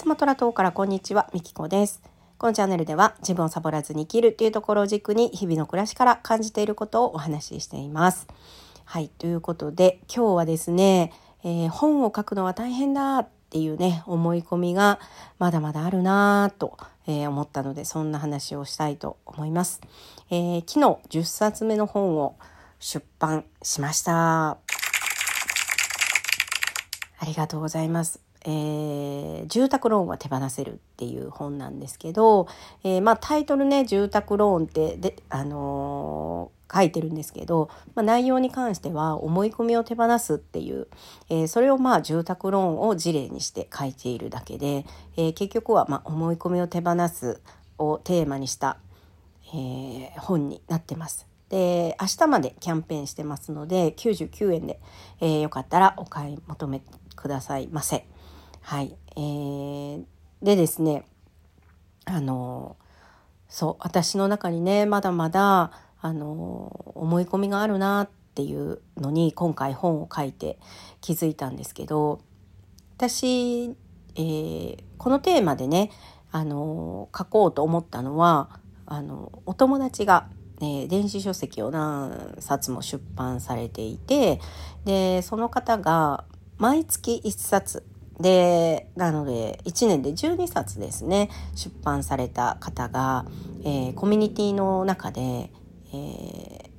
スマトラ島からこんにちは、みきこです。このチャンネルでは自分をサボらずに生きるっていうところを軸に日々の暮らしから感じていることをお話ししています。はい、ということで今日はですね、えー、本を書くのは大変だっていうね、思い込みがまだまだあるなぁと、えー、思ったのでそんな話をしたいと思います。えー、昨日10冊目の本を出版しました。ありがとうございます。えー、住宅ローンは手放せるっていう本なんですけど、えー、まあ、タイトルね住宅ローンってで、あのー、書いてるんですけど、まあ、内容に関しては思い込みを手放すっていう、えそれをまあ住宅ローンを事例にして書いているだけで、え結局はま思い込みを手放すをテーマにした、え本になってます。で明日までキャンペーンしてますので99円で、えよかったらお買い求めくださいませ。はい。えー、でですね、あの、そう、私の中にね、まだまだ、あの、思い込みがあるなっていうのに、今回本を書いて気づいたんですけど、私、えー、このテーマでね、あの、書こうと思ったのは、あの、お友達が、えー、電子書籍を何冊も出版されていてでその方が毎月1冊で、なので、1年で12冊ですね、出版された方が、えー、コミュニティの中で、えー、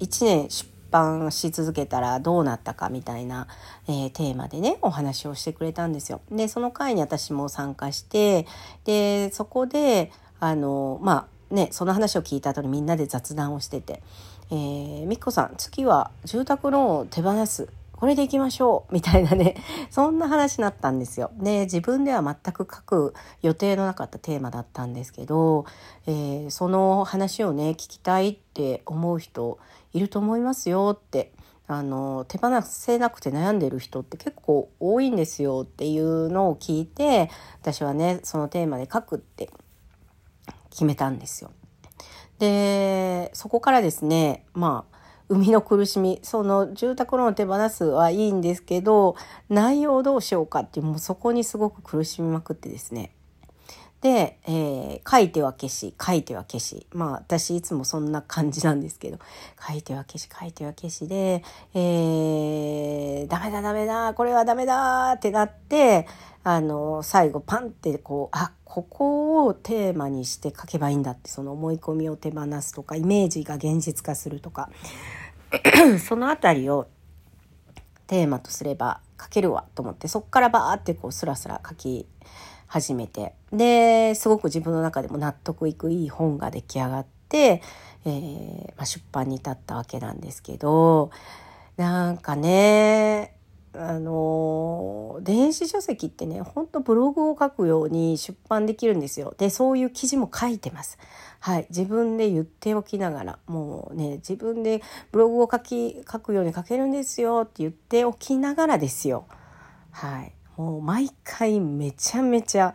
1年出版し続けたらどうなったかみたいな、えー、テーマでね、お話をしてくれたんですよ。で、その回に私も参加して、で、そこで、あの、まあ、ね、その話を聞いた後にみんなで雑談をしてて、えー、みっこさん、次は住宅ローンを手放すこれでいきましょうみたいなね、そんな話になったんですよ。で、自分では全く書く予定のなかったテーマだったんですけど、えー、その話をね、聞きたいって思う人いると思いますよって。あの手放せなくて悩んでる人って結構多いんですよっていうのを聞いて私はねそのテーマで書くって決めたんですよ。でそこからですねまあ生みの苦しみ。その住宅ローン手放すはいいんですけど内容どうしようかっていうもうそこにすごく苦しみまくってですね。で、えー、書いては消し書いては消し。まあ私いつもそんな感じなんですけど。書いては消し書いては消しで、えー、ダメだダメだこれはダメだってなってあの最後パンってこうあここをテーマにして書けばいいんだってその思い込みを手放すとかイメージが現実化するとか。その辺りをテーマとすれば書けるわと思ってそこからバーってこうスラスラ書き始めて。ですごく自分の中でも納得いくいい本が出来上がって、えーまあ、出版に至ったわけなんですけどなんかねあの電子書籍ってねほんとブログを書くように出版できるんですよ。でそういう記事も書いてます。はい。自分で言っておきながらもうね自分でブログを書き書くように書けるんですよって言っておきながらですよ。はい。もう毎回めちゃめちゃ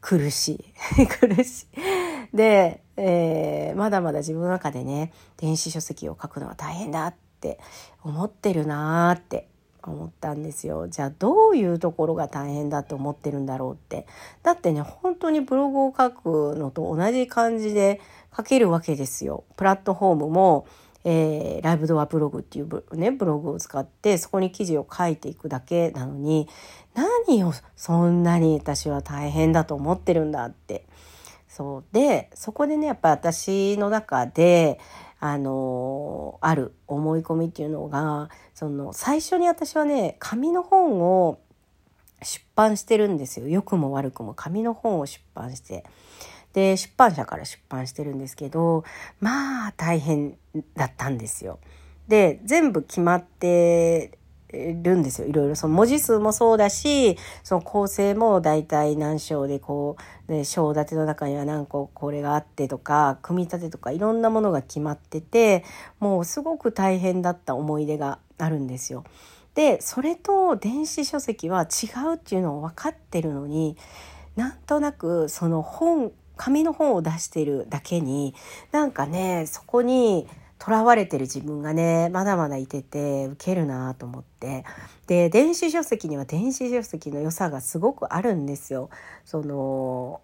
苦しい。苦しい。で、えー、まだまだ自分の中でね電子書籍を書くのは大変だって思ってるなーって思ったんですよ。じゃあどういうところが大変だと思ってるんだろうって。だってね本当にブログを書くのと同じ感じで書けるわけですよ。プラットフォームも、えー、ライブドアブログっていうブ,、ね、ブログを使ってそこに記事を書いていくだけなのに何をそんなに私は大変だと思ってるんだって。そうでそこでねやっぱ私の中であのある思い込みっていうのがその最初に私はね紙の本を出版してるんですよ。良くも悪くも紙の本を出版して。で出版社から出版してるんですけどまあ大変だったんですよ。で全部決まってるんですよ。いろいろその文字数もそうだし、その構成も大体何章でこう、ね、章立ての中には何個これがあってとか、組み立てとかいろんなものが決まってて、もうすごく大変だった思い出があるんですよ。で、それと電子書籍は違うっていうのを分かってるのに、なんとなくその本、紙の本を出してるだけに、なんかね、そこにとらわれてる自分がねまだまだいててウケるなと思ってで電子書籍には電子書籍の良さがすごくあるんですよ。その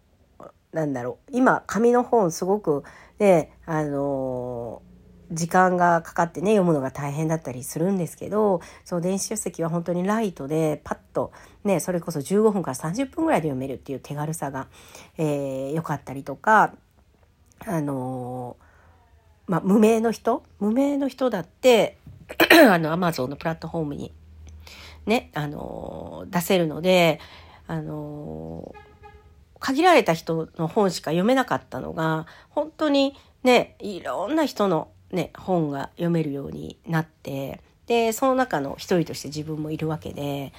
なんだろう今紙の本すごくねあの時間がかかってね読むのが大変だったりするんですけどその電子書籍は本当にライトでパッとねそれこそ15分から30分ぐらいで読めるっていう手軽さが良、えー、かったりとかあのまあ、無名の人無名の人だって あのアマゾンのプラットフォームにねあの出せるのであの限られた人の本しか読めなかったのが本当にねいろんな人の、ね、本が読めるようになってでその中の一人として自分もいるわけで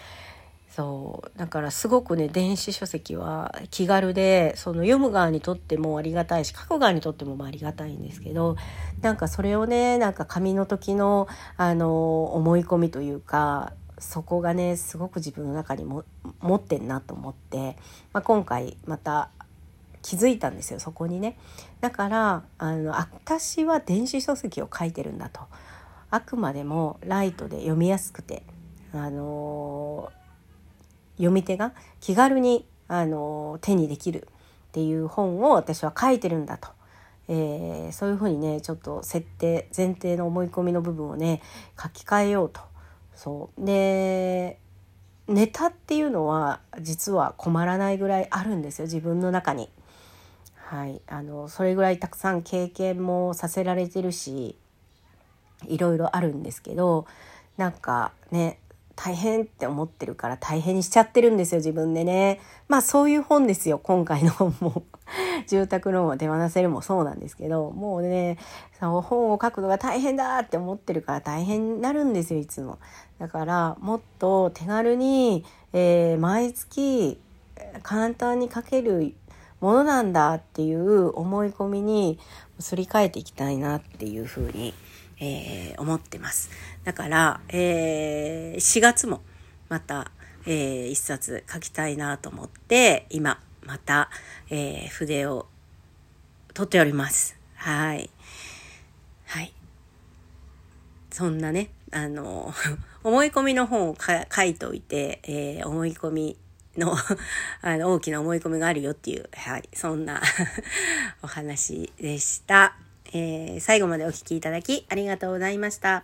そうだからすごくね電子書籍は気軽でその読む側にとってもありがたいし書く側にとってもありがたいんですけどなんかそれをねなんか紙の時のあの思い込みというかそこがねすごく自分の中にも持ってんなと思って、まあ、今回また気づいたんですよそこにね。だからあの私は電子書籍を書いてるんだと。あくまでもライトで読みやすくてあのー読み手が気軽にあの手にできるっていう本を私は書いてるんだと、えー、そういうふうにねちょっと設定前提の思い込みの部分をね書き換えようと。そうでネタっていうのは実は困らないぐらいあるんですよ自分の中に。はい、あのそれぐらいたくさん経験もさせられてるしいろいろあるんですけどなんかね大変って思ってるから大変にしちゃってるんですよ自分でね。まあそういう本ですよ今回の本も 住宅ローンを手放せるもそうなんですけどもうねその本を書くのが大変だって思ってるから大変になるんですよいつも。だからもっと手軽に、えー、毎月簡単に書けるものなんだっていう思い込みにすり替えていきたいなっていうふうにえー、思ってます。だから、えー、4月もまた、えー、一冊書きたいなと思って、今、また、えー、筆を取っております。はい。はい。そんなね、あの、思い込みの本を書いておいて、えー、思い込みの あの大きな思い込みがあるよっていう、はい、そんな お話でした。えー、最後までお聴きいただきありがとうございました。